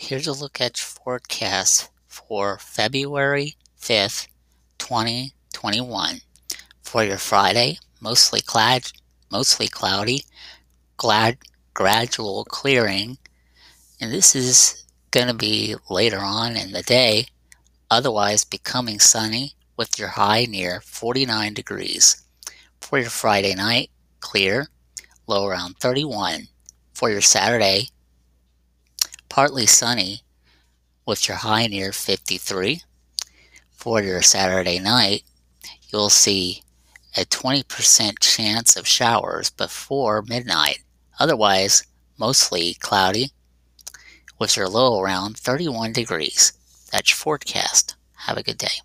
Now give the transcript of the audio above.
Here's a look at your forecast for February 5th, 2021. For your Friday, mostly cloud, mostly cloudy, glad, gradual clearing, and this is going to be later on in the day, otherwise becoming sunny with your high near 49 degrees. For your Friday night, clear, low around 31. For your Saturday, partly sunny with your high near 53. For your Saturday night, you'll see a 20% chance of showers before midnight. Otherwise, mostly cloudy with your low around 31 degrees. That's your forecast. Have a good day.